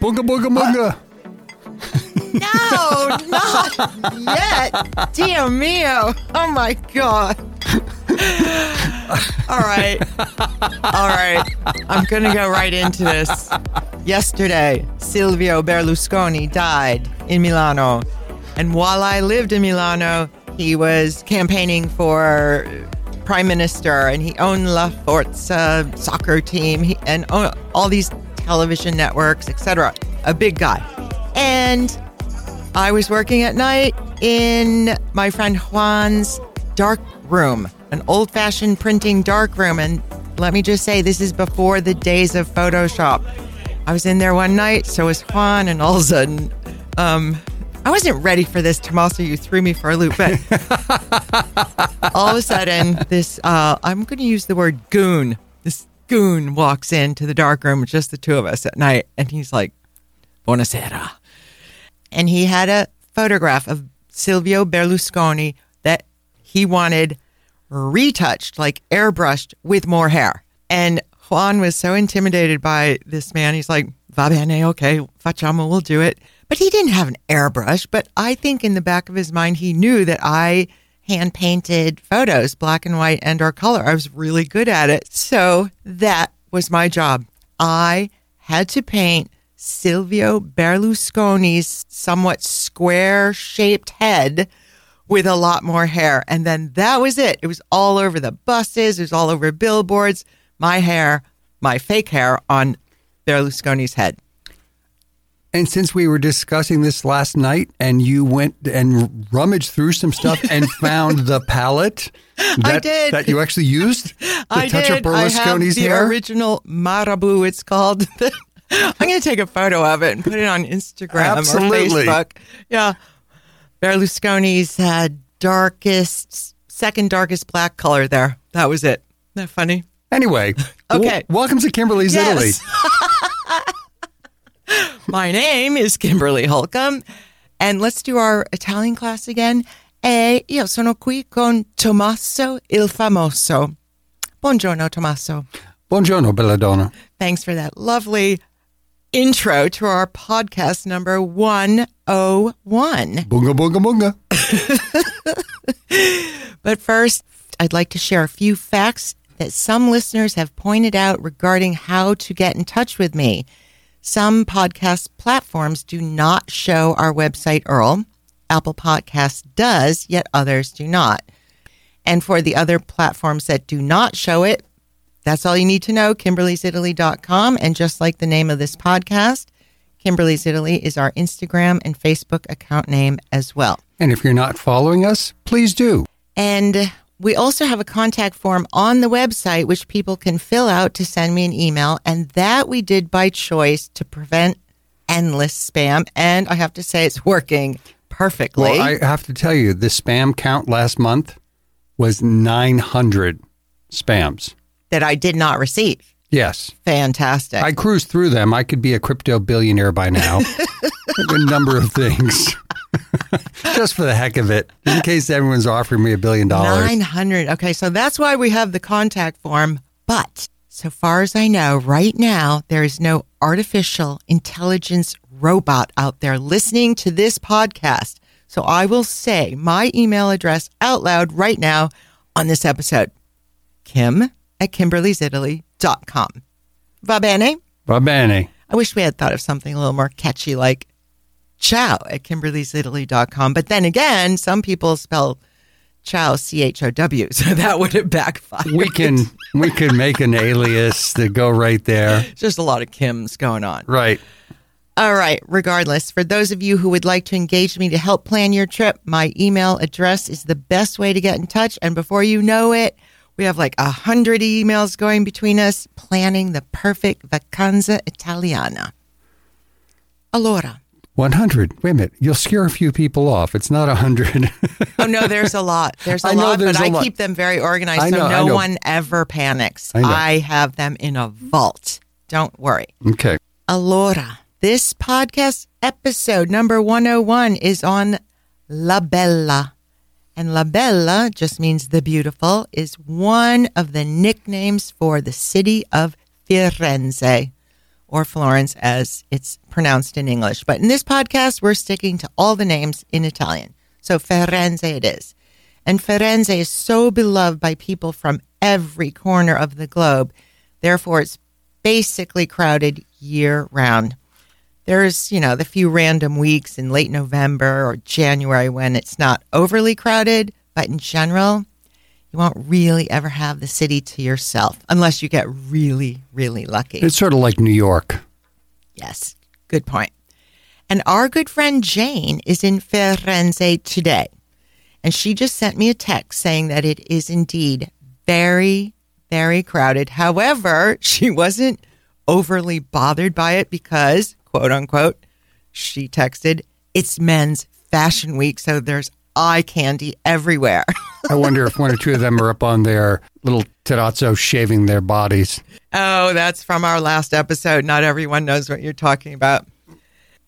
Bunga bunga bunga. No, not yet. Dio mio. Oh my god. All right. All right. I'm going to go right into this. Yesterday, Silvio Berlusconi died in Milano. And while I lived in Milano, he was campaigning for prime minister and he owned La Forza soccer team he, and all these television networks, etc. A big guy. And I was working at night in my friend Juan's dark room, an old fashioned printing dark room. And let me just say, this is before the days of Photoshop. I was in there one night, so was Juan, and all of a sudden, um, I wasn't ready for this, Tommaso. You threw me for a loop, but all of a sudden, this, uh, I'm going to use the word goon. This goon walks into the dark room, with just the two of us at night, and he's like, Buonasera and he had a photograph of Silvio Berlusconi that he wanted retouched, like airbrushed with more hair. And Juan was so intimidated by this man. He's like, va bene, okay, facciamo, we'll do it. But he didn't have an airbrush. But I think in the back of his mind, he knew that I hand painted photos, black and white and or color. I was really good at it. So that was my job. I had to paint Silvio Berlusconi's somewhat square shaped head with a lot more hair. And then that was it. It was all over the buses, it was all over billboards. My hair, my fake hair on Berlusconi's head. And since we were discussing this last night and you went and rummaged through some stuff and found the palette that, did. that you actually used to I touch did. up I have Berlusconi's the hair? original Marabu, it's called. I'm going to take a photo of it and put it on Instagram Absolutely. or Facebook. Yeah. Berlusconi's uh, darkest, second darkest black color there. That was it. Isn't that funny? Anyway, Okay. w- welcome to Kimberly's Italy. My name is Kimberly Holcomb, and let's do our Italian class again. E io sono qui con Tommaso il famoso. Buongiorno, Tommaso. Buongiorno, Belladonna. Thanks for that lovely intro to our podcast number 101. Bunga bunga bunga. But first, I'd like to share a few facts that some listeners have pointed out regarding how to get in touch with me. Some podcast platforms do not show our website URL. Apple Podcasts does, yet others do not. And for the other platforms that do not show it, that's all you need to know, kimberlysitaly.com. And just like the name of this podcast, Kimberly's Italy is our Instagram and Facebook account name as well. And if you're not following us, please do. And we also have a contact form on the website, which people can fill out to send me an email. And that we did by choice to prevent endless spam. And I have to say, it's working perfectly. Well, I have to tell you, the spam count last month was 900 spams. that I did not receive. Yes. Fantastic. I cruised through them. I could be a crypto billionaire by now. a number of things. Just for the heck of it, in case everyone's offering me a billion dollars. 900. Okay, so that's why we have the contact form. But so far as I know, right now, there is no artificial intelligence robot out there listening to this podcast. So I will say my email address out loud right now on this episode kim at kimberlysitaly.com. Va bene? Va bene. I wish we had thought of something a little more catchy like ciao at kimberlysitaly.com. But then again, some people spell Chow C H O W, so that would have backfired. We can we can make an alias that go right there. There's just a lot of Kims going on. Right. All right. Regardless, for those of you who would like to engage me to help plan your trip, my email address is the best way to get in touch. And before you know it, we have like a hundred emails going between us planning the perfect vacanza italiana. Allora. 100. Wait a minute. You'll scare a few people off. It's not 100. Oh no, there's a lot. There's a I know lot, there's but a I lot. keep them very organized I know, so I no know. one ever panics. I know. I have them in a vault. Don't worry. okay. Allora, this podcast episode number 101 is on La Bella. And La Bella just means the beautiful, is one of the nicknames for the city of Firenze, or Florence as it's pronounced in English. But in this podcast, we're sticking to all the names in Italian. So Firenze it is. And Firenze is so beloved by people from every corner of the globe. Therefore, it's basically crowded year round. There's, you know, the few random weeks in late November or January when it's not overly crowded, but in general, you won't really ever have the city to yourself unless you get really, really lucky. It's sort of like New York. Yes, good point. And our good friend Jane is in Firenze today. And she just sent me a text saying that it is indeed very, very crowded. However, she wasn't overly bothered by it because quote unquote, she texted, it's men's fashion week, so there's eye candy everywhere. I wonder if one or two of them are up on their little terrazzo shaving their bodies. Oh, that's from our last episode. Not everyone knows what you're talking about.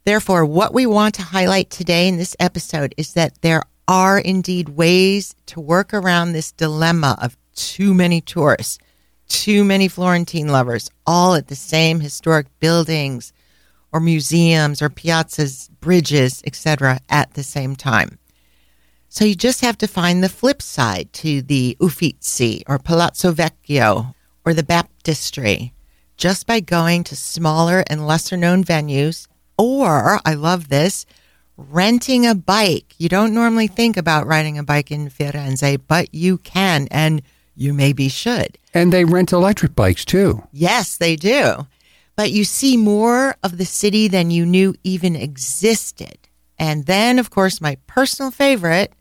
Therefore, what we want to highlight today in this episode is that there are indeed ways to work around this dilemma of too many tourists, too many Florentine lovers, all at the same historic buildings, or museums or piazzas, bridges, etc. at the same time. So you just have to find the flip side to the Uffizi or Palazzo Vecchio or the Baptistry just by going to smaller and lesser known venues or I love this renting a bike. You don't normally think about riding a bike in Firenze, but you can and you maybe should. And they rent electric bikes too. Yes, they do but you see more of the city than you knew even existed. And then, of course, my personal favorite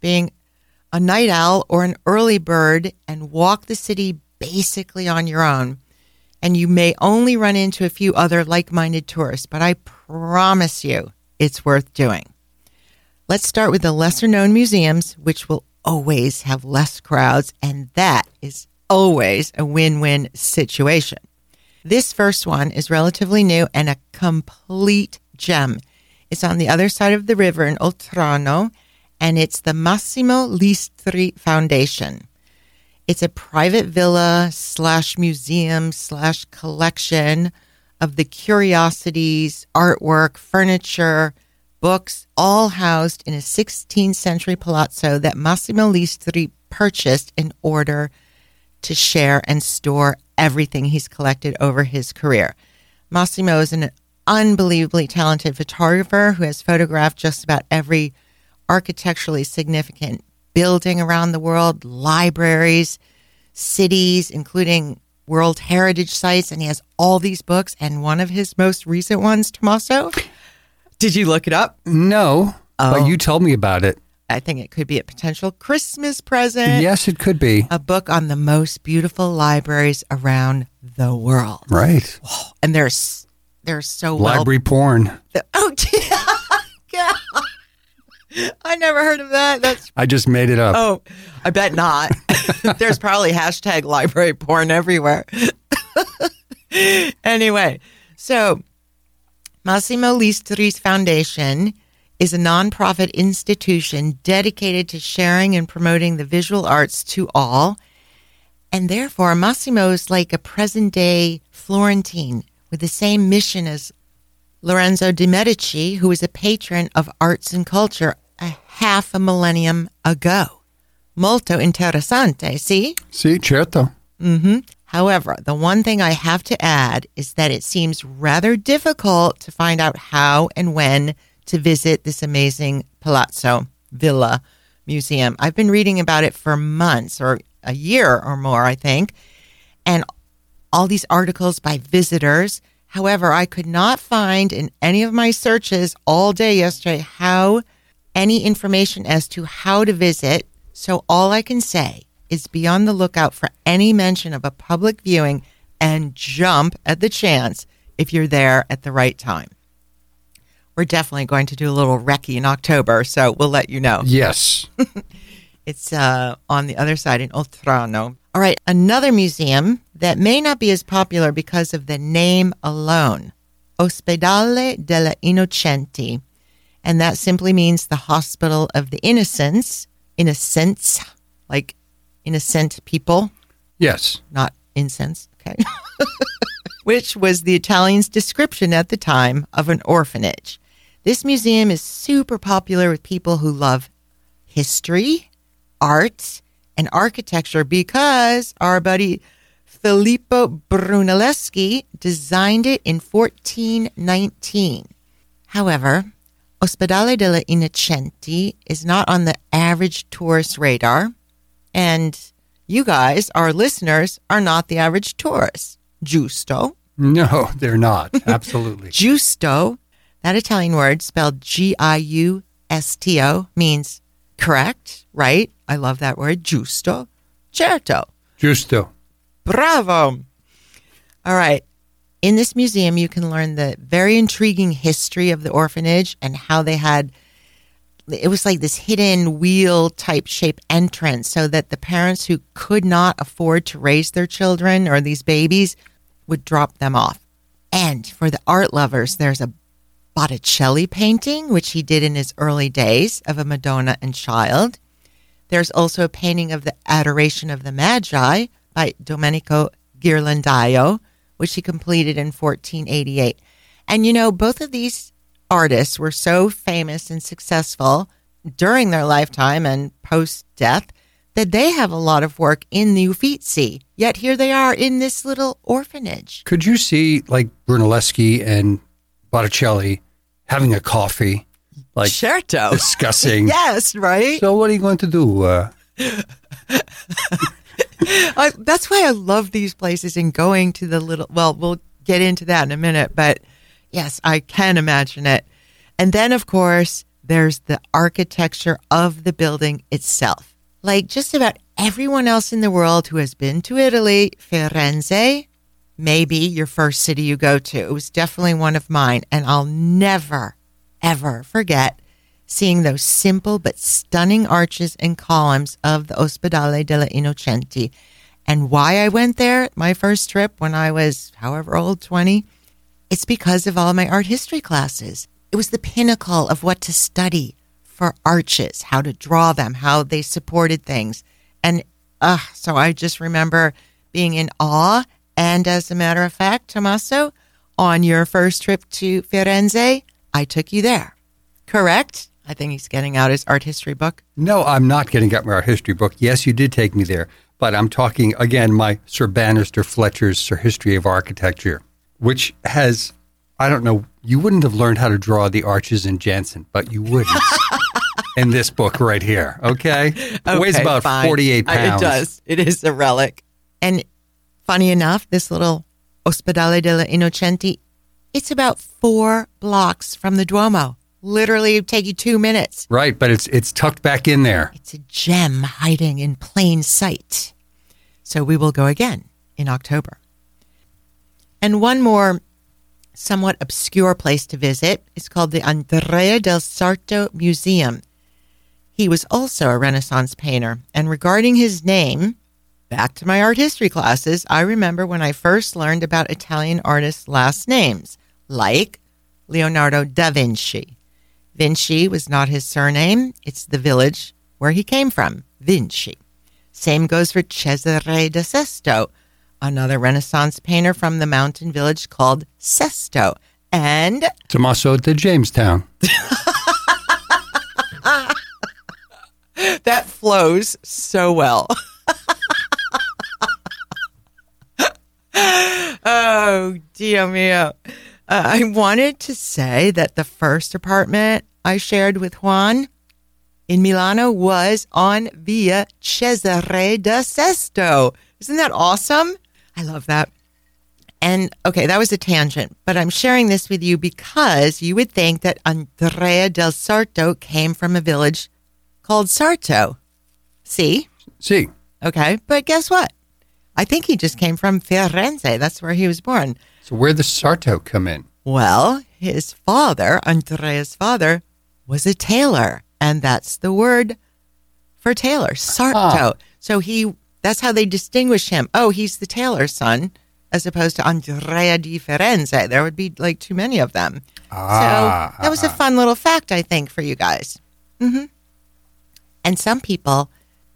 being a night owl or an early bird and walk the city basically on your own. And you may only run into a few other like minded tourists, but I promise you it's worth doing. Let's start with the lesser known museums, which will always have less crowds, and that is always a win win situation. This first one is relatively new and a complete gem. It's on the other side of the river in Oltrarno, and it's the Massimo Listri Foundation. It's a private villa slash museum slash collection of the curiosities, artwork, furniture, books, all housed in a 16th century palazzo that Massimo Listri purchased in order to share and store everything he's collected over his career. Massimo is an unbelievably talented photographer who has photographed just about every architecturally significant building around the world, libraries, cities, including World Heritage sites, and he has all these books. And one of his most recent ones, Tommaso, did you look it up? No, oh. but you told me about it. I think it could be a potential Christmas present. Yes, it could be. A book on the most beautiful libraries around the world. Right. Oh, and there's they're so library well, porn. The, oh, God. I never heard of that. That's I just made it up. Oh, I bet not. There's probably hashtag library porn everywhere. anyway, so Massimo Listri's foundation is a nonprofit institution dedicated to sharing and promoting the visual arts to all. And therefore, Massimo is like a present day Florentine with the same mission as Lorenzo de' Medici, who was a patron of arts and culture half a millennium ago. Molto interessante, see? Si, certo. Mm-hmm. However, the one thing I have to add is that it seems rather difficult to find out how and when to visit this amazing Palazzo Villa Museum. I've been reading about it for months or a year or more, I think, and all these articles by visitors. However, I could not find in any of my searches all day yesterday how any information as to how to visit. So all I can say is be on the lookout for any mention of a public viewing and jump at the chance if you're there at the right time we're definitely going to do a little recce in October, so we'll let you know. Yes. it's uh, on the other side in Oltrarno. All right, another museum that may not be as popular because of the name alone Ospedale della Innocenti. And that simply means the Hospital of the Innocents, innocents, like innocent people, Yes. not incense, okay? Which was the Italians' description at the time of an orphanage. This museum is super popular with people who love history, art, and architecture because our buddy Filippo Brunelleschi designed it in 1419. However, Ospedale della Innocenti is not on the average tourist radar, and you guys, our listeners, are not the average tourist. Giusto. No, they're not. Absolutely. Giusto, that Italian word spelled G I U S T O, means correct, right? I love that word. Giusto. Certo. Justo. Bravo. All right. In this museum, you can learn the very intriguing history of the orphanage and how they had it was like this hidden wheel type shape entrance so that the parents who could not afford to raise their children or these babies would drop them off. And for the art lovers, there's a Botticelli painting, which he did in his early days of a Madonna and child. There's also a painting of the Adoration of the Magi by Domenico Ghirlandaio, which he completed in 1488. And you know, both of these artists were so famous and successful during their lifetime and post death that they have a lot of work in the Uffizi. Yet here they are in this little orphanage. Could you see like Brunelleschi and Botticelli having a coffee, like Certo. discussing? yes, right? So what are you going to do? Uh, I, uh, that's why I love these places and going to the little. Well, we'll get into that in a minute, but yes, I can imagine it. And then, of course, there's the architecture of the building itself. Like just about everyone else in the world who has been to Italy, Firenze may be your first city you go to. It was definitely one of mine, and I'll never, ever forget seeing those simple but stunning arches and columns of the Ospedale della Innocenti. And why I went there my first trip when I was however old, 20, it's because of all my art history classes. It was the pinnacle of what to study for arches, how to draw them, how they supported things. And uh, so I just remember being in awe. And as a matter of fact, Tommaso, on your first trip to Firenze, I took you there. Correct? I think he's getting out his art history book. no, I'm not getting out my art history book. Yes, you did take me there, but I'm talking again my Sir Bannister Fletcher's Sir History of Architecture, which has I don't know. You wouldn't have learned how to draw the arches in Janson, but you wouldn't. in this book right here, okay? It weighs about fine. 48 Uh, pounds. It does. It is a relic. And funny enough, this little Ospedale della Innocenti, it's about four blocks from the Duomo. Literally, take you two minutes. Right, but it's it's tucked back in there. It's a gem hiding in plain sight. So we will go again in October. And one more somewhat obscure place to visit is called the Andrea del Sarto Museum. He was also a Renaissance painter. And regarding his name, back to my art history classes, I remember when I first learned about Italian artists' last names, like Leonardo da Vinci. Vinci was not his surname, it's the village where he came from, Vinci. Same goes for Cesare da Sesto, another Renaissance painter from the mountain village called Sesto. And Tommaso de Jamestown. that flows so well. oh, Dio mio. Uh, I wanted to say that the first apartment I shared with Juan in Milano was on Via Cesare da Sesto. Isn't that awesome? I love that. And okay, that was a tangent, but I'm sharing this with you because you would think that Andrea del Sarto came from a village called Sarto. See? See, Okay, but guess what? I think he just came from Firenze. That's where he was born. So where the Sarto come in? Well, his father, Andrea's father, was a tailor, and that's the word for tailor, Sarto. Ah. So he that's how they distinguish him. Oh, he's the tailor's son, as opposed to Andrea di Firenze. There would be like too many of them. Ah, so that was a fun little fact, I think, for you guys. hmm And some people,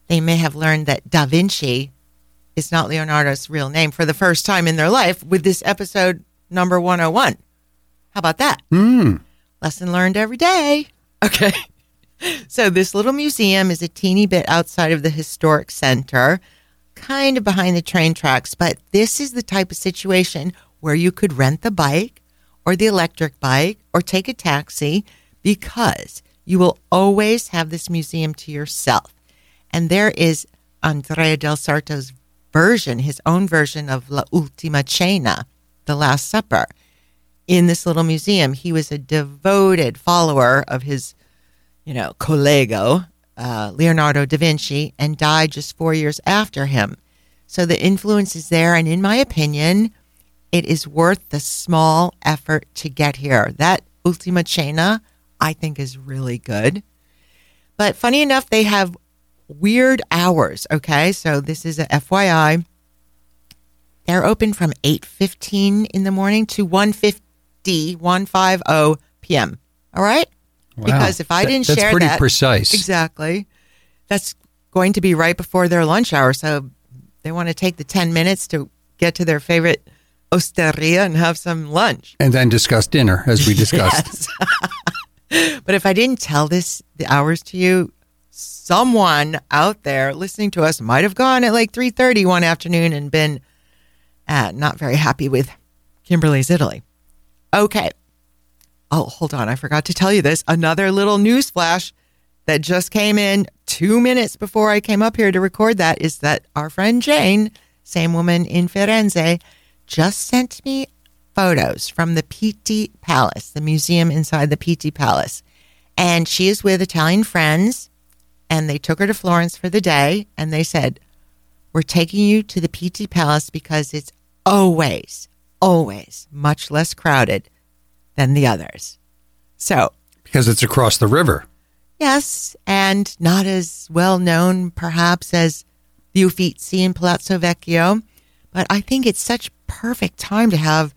they may have learned that Da Vinci is not Leonardo's real name for the first time in their life with this episode number 101. How about that? Hmm. Lesson learned every day. Okay. So, this little museum is a teeny bit outside of the historic center, kind of behind the train tracks, but this is the type of situation where you could rent the bike or the electric bike or take a taxi because you will always have this museum to yourself. And there is Andrea del Sarto's version, his own version of La Ultima Cena, the Last Supper, in this little museum. He was a devoted follower of his, you know, collego, uh, Leonardo da Vinci, and died just four years after him. So the influence is there. And in my opinion, it is worth the small effort to get here. That Ultima Cena, I think, is really good. But funny enough, they have weird hours. Okay, so this is a FYI. They're open from 8.15 in the morning to 1.50, 1.50 p.m. All right? Wow. Because if I didn't share, that's share pretty that- precise. Exactly. That's going to be right before their lunch hour. So they want to take the 10 minutes to get to their favorite osteria and have some lunch. And then discuss dinner, as we discussed. But if I didn't tell this the hours to you, someone out there listening to us might have gone at like 3:30 one afternoon and been uh, not very happy with Kimberly's Italy. Okay. Oh, hold on. I forgot to tell you this. Another little news flash that just came in two minutes before I came up here to record that is that our friend Jane, same woman in Firenze, just sent me photos from the Pitti Palace, the museum inside the Pitti Palace. And she is with Italian friends, and they took her to Florence for the day, and they said, We're taking you to the Pitti Palace because it's always, always much less crowded than the others. So, because it's across the river. Yes, and not as well known perhaps as the Uffizi in Palazzo Vecchio, but I think it's such perfect time to have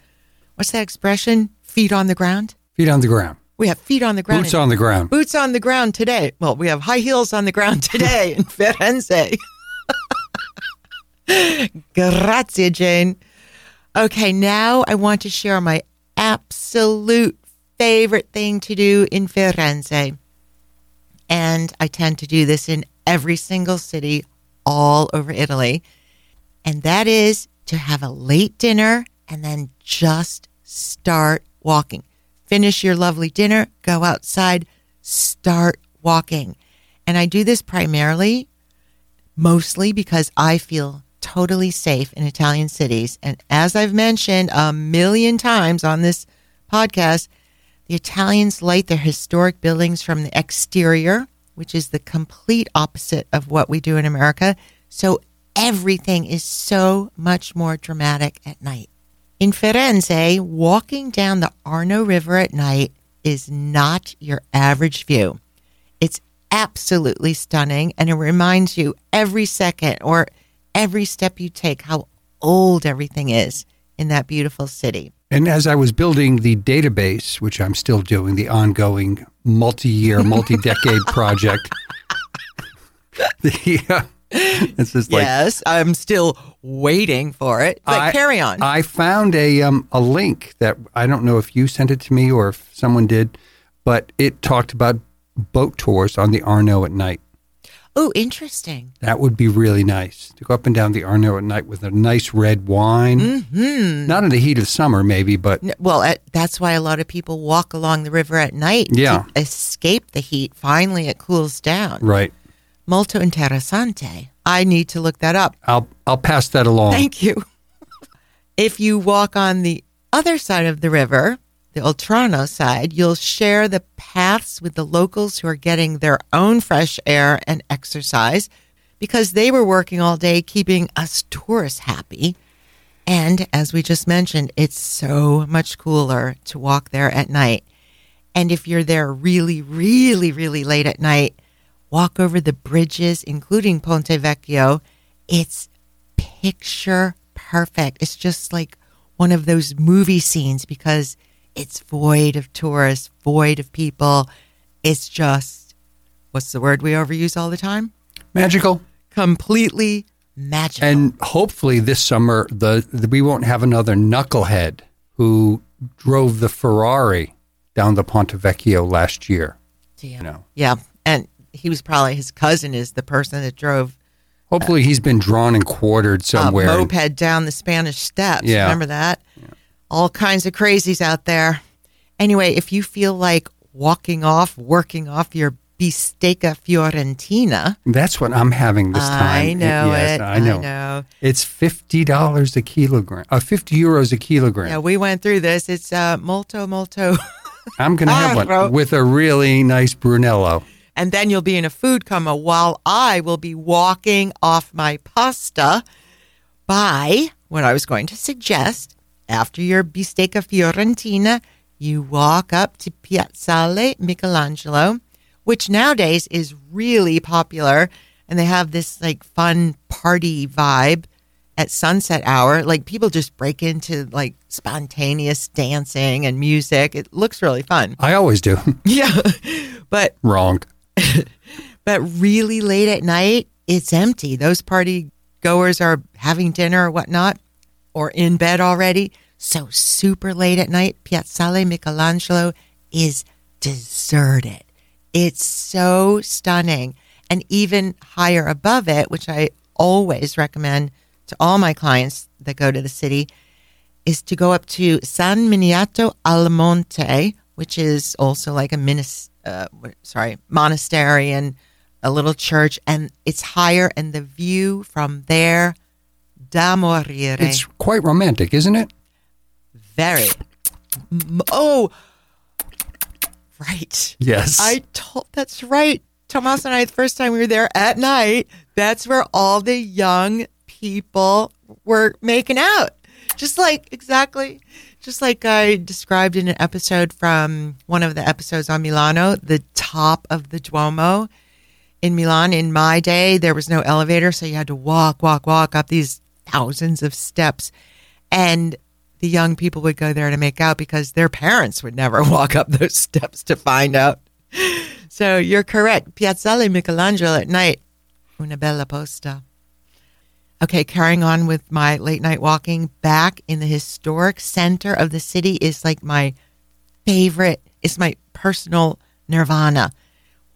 what's that expression? Feet on the ground. Feet on the ground. We have feet on the ground. Boots on the ground. Boots on the ground today. Well, we have high heels on the ground today in Firenze. Grazie, Jane. Okay, now I want to share my absolute favorite thing to do in Firenze. And I tend to do this in every single city all over Italy. And that is to have a late dinner and then just start walking. Finish your lovely dinner, go outside, start walking. And I do this primarily, mostly because I feel totally safe in Italian cities. And as I've mentioned a million times on this podcast, the Italians light their historic buildings from the exterior, which is the complete opposite of what we do in America. So everything is so much more dramatic at night. In Firenze, walking down the Arno River at night is not your average view. It's absolutely stunning, and it reminds you every second or every step you take how old everything is in that beautiful city. And as I was building the database, which I'm still doing, the ongoing multi-year, multi-decade project, the, uh, it's just like yes, I'm still waiting for it. But I- carry on. I found a um, a link that I don't know if you sent it to me or if someone did, but it talked about boat tours on the Arno at night. oh, interesting. That would be really nice to go up and down the Arno at night with a nice red wine. Mm-hmm. Not in the heat of summer, maybe, but Well, uh, that's why a lot of people walk along the river at night Yeah. to escape the heat. Finally, it cools down. right. Molto interessante. I need to look that up. I'll I'll pass that along. Thank you. if you walk on the other side of the river, the Oltrarno side, you'll share the paths with the locals who are getting their own fresh air and exercise because they were working all day keeping us tourists happy. And as we just mentioned, it's so much cooler to walk there at night. And if you're there really, really, really late at night, walk over the bridges, including Ponte Vecchio. It's picture perfect. It's just like one of those movie scenes because it's void of tourists, void of people. It's just what's the word we overuse all the time? Magical. Completely magical. And hopefully this summer, the, the we won't have another knucklehead who drove the Ferrari down the Ponte Vecchio last year. yeah. You know, yeah. And he was probably his cousin is the person that drove hopefully he's been drawn and quartered somewhere. a moped down the Spanish steps. Yeah. Remember that? All kinds of crazies out there. Anyway, if you feel like walking off, working off your bistecca fiorentina, That's what I'm having this time. I know Yes, it. I know. know. It's fifty dollars a kilogram. Uh, fifty euros a kilogram. Yeah, we went through this. It's uh, molto, molto. I'm going to have one with a really nice Brunello. And then you'll be in a food coma while I will be walking off my pasta by what I was going to suggest. After your bistecca fiorentina, you walk up to Piazzale Michelangelo, which nowadays is really popular, and they have this like fun party vibe at sunset hour. Like people just break into like spontaneous dancing and music. It looks really fun. I always do. Yeah. But Wrong. but really late at night, it's empty. Those party goers are having dinner or whatnot, or in bed already. So super late at night, Piazzale Michelangelo is deserted. It's so stunning. And even higher above it, which I always recommend to all my clients that go to the city, is to go up to San Miniato al Monte, which is also like a minis, uh, sorry monastery and a little church, and it's higher, and the view from there da morire. It's quite romantic, isn't it? very. Oh, right. Yes. I told that's right. Tomas and I, the first time we were there at night, that's where all the young people were making out. Just like exactly, just like I described in an episode from one of the episodes on Milano, the top of the Duomo in Milan. In my day, there was no elevator, so you had to walk, walk, walk up these thousands of steps. And the young people would go there to make out because their parents would never walk up those steps to find out. So you're correct. Piazzale Michelangelo at night. Una bella posta. Okay, carrying on with my late night walking back in the historic center of the city is like my favorite, it's my personal nirvana.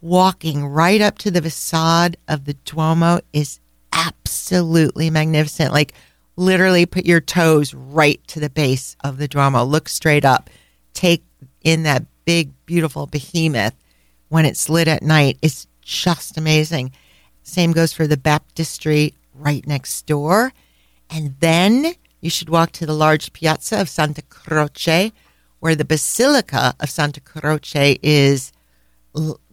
Walking right up to the facade of the Duomo is absolutely magnificent. Like literally put your toes right to the base of the Duomo. Look straight up. Take in that big, beautiful behemoth when it's lit at night. It's just amazing. Same goes for the baptistry right next door. And then you should walk to the large piazza of Santa Croce, where the Basilica of Santa Croce is,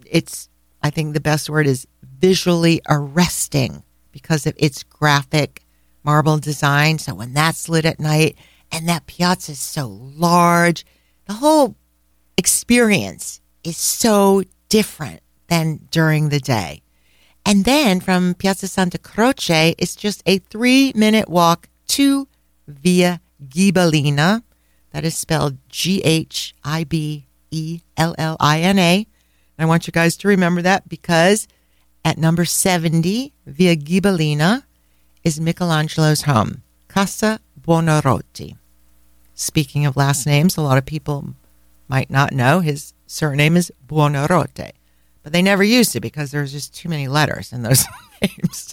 it's, I think the best word is visually arresting because of its graphic marble design. So when that's lit at night and that piazza is so large, the whole experience is so different than during the day. And then from Piazza Santa Croce, it's just a three minute walk to Via Ghibellina. That is spelled G H I B E L L I N A. I want you guys to remember that because at number 70, Via Ghibellina, is Michelangelo's home, Casa Buonarroti. Speaking of last names, a lot of people might not know his surname is Buonarroti, but they never used it because there's just too many letters in those names.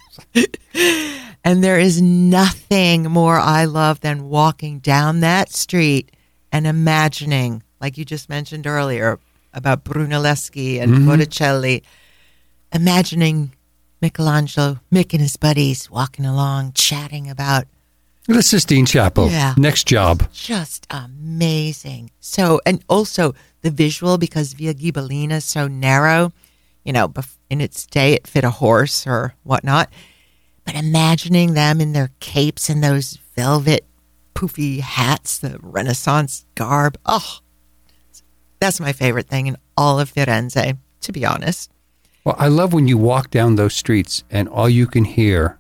and there is nothing more I love than walking down that street and imagining, like you just mentioned earlier about Brunelleschi and mm-hmm. Botticelli, imagining Michelangelo, Mick and his buddies walking along, chatting about the Sistine Chapel. Yeah. Next job. just amazing. So, and also the visual because Via Ghibellina is so narrow, you know, in its day it fit a horse or whatnot. But imagining them in their capes and those velvet poofy hats, the Renaissance garb, oh, that's my favorite thing in all of Firenze, to be honest. Well, I love when you walk down those streets and all you can hear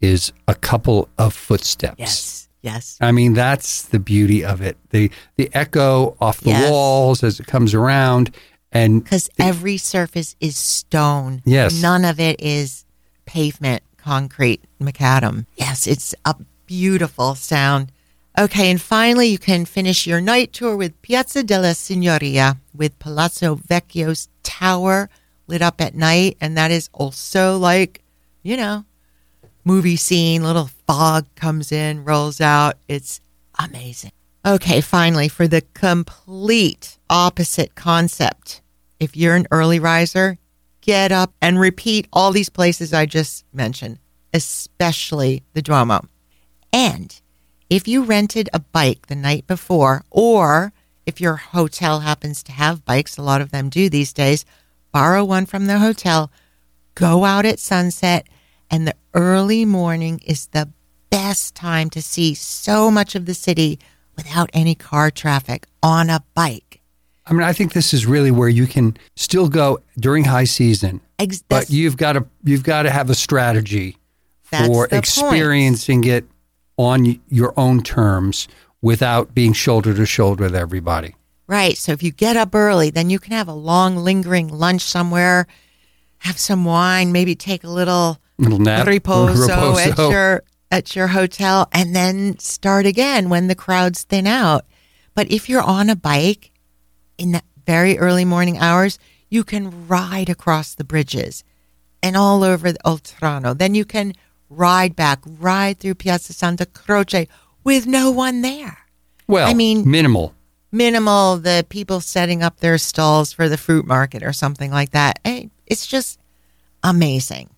is a couple of footsteps. Yes, yes. I mean, that's the beauty of it. The the echo off the Yes. walls as it comes around And Because every surface is stone. Yes. None of it is pavement, concrete, macadam. Yes, it's a beautiful sound. Okay, and finally, you can finish your night tour with Piazza della Signoria with Palazzo Vecchio's tower lit up at night. And that is also like, you know, movie scene, little fog comes in, rolls out. It's amazing. Okay, finally, for the complete opposite concept, if you're an early riser, get up and repeat all these places I just mentioned, especially the Duomo. And if you rented a bike the night before, or if your hotel happens to have bikes, a lot of them do these days, borrow one from the hotel, go out at sunset, and the early morning is the best time to see so much of the city without any car traffic on a bike. I mean, I think this is really where you can still go during high season, Ex- but you've got to you've got to have a strategy for the point. experiencing it on your own terms without being shoulder to shoulder with everybody. Right. So if you get up early, then you can have a long, lingering lunch somewhere, have some wine, maybe take a little Little nap, at your at your hotel, and then start again when the crowds thin out. But if you're on a bike in the very early morning hours, you can ride across the bridges and all over the Oltrarno. Then you can ride back, ride through Piazza Santa Croce with no one there. Well, I mean- minimal. minimal the people setting up their stalls for the fruit market or something like that. Eh, it's just amazing.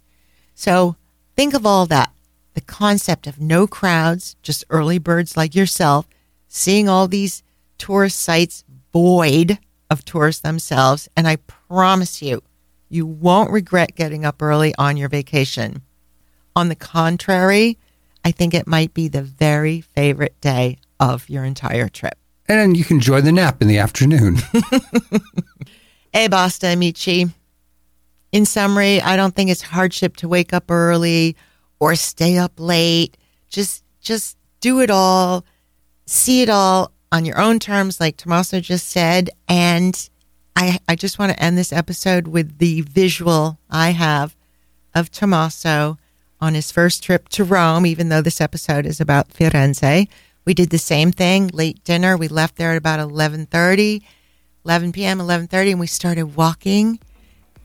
So think of all that. The concept of no crowds, just early birds like yourself, seeing all these tourist sites void of tourists themselves. And I promise you, you won't regret getting up early on your vacation. On the contrary, I think it might be the very favorite day of your entire trip. And you can enjoy the nap in the afternoon. E basta, amici. In summary, I don't think it's hardship to wake up early or stay up late. Just just do it all. See it all on your own terms, like Tommaso just said. And I I just want to end this episode with the visual I have of Tommaso on his first trip to Rome, even though this episode is about Firenze. We did the same thing, late dinner. We left there at about 1130. 11 p.m., 11:30, and we started walking,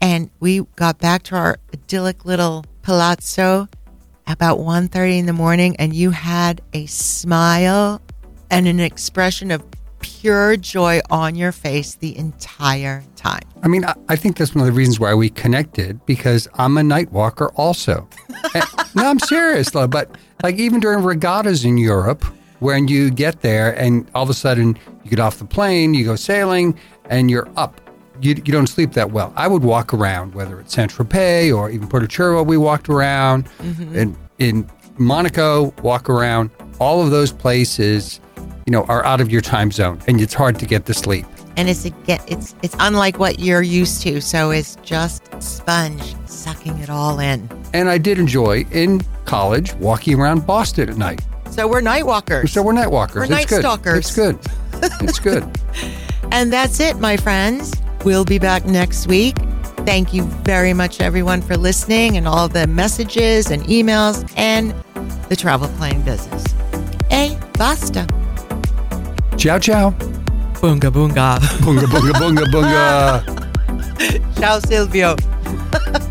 and we got back to our idyllic little palazzo about 1:30 in the morning, and you had a smile and an expression of pure joy on your face the entire time. I mean, I, I think that's one of the reasons why we connected because I'm a night walker also. And- eh, no, I'm serious though. But like even during regattas in Europe, when you get there and all of a sudden you get off the plane, you go sailing, and you're up. You, you don't sleep that well. I would walk around, whether it's Saint Tropez or even Porto Cervo, we walked around. Mm-hmm. And in Monaco, walk around. All of those places, you know, are out of your time zone and it's hard to get to sleep. And it's a get it's it's unlike what you're used to, so it's just sponge sucking it all in. And I did enjoy in college walking around Boston at night. So we're night walkers. So we're night walkers. We're it's night good. stalkers. It's good. It's good. And that's it, my friends. We'll be back next week. Thank you very much, everyone, for listening and all the messages and emails and the travel planning business. Hey, basta. Ciao, ciao. Bunga, bunga. Bunga, bunga, bunga, bunga. ciao, Silvio.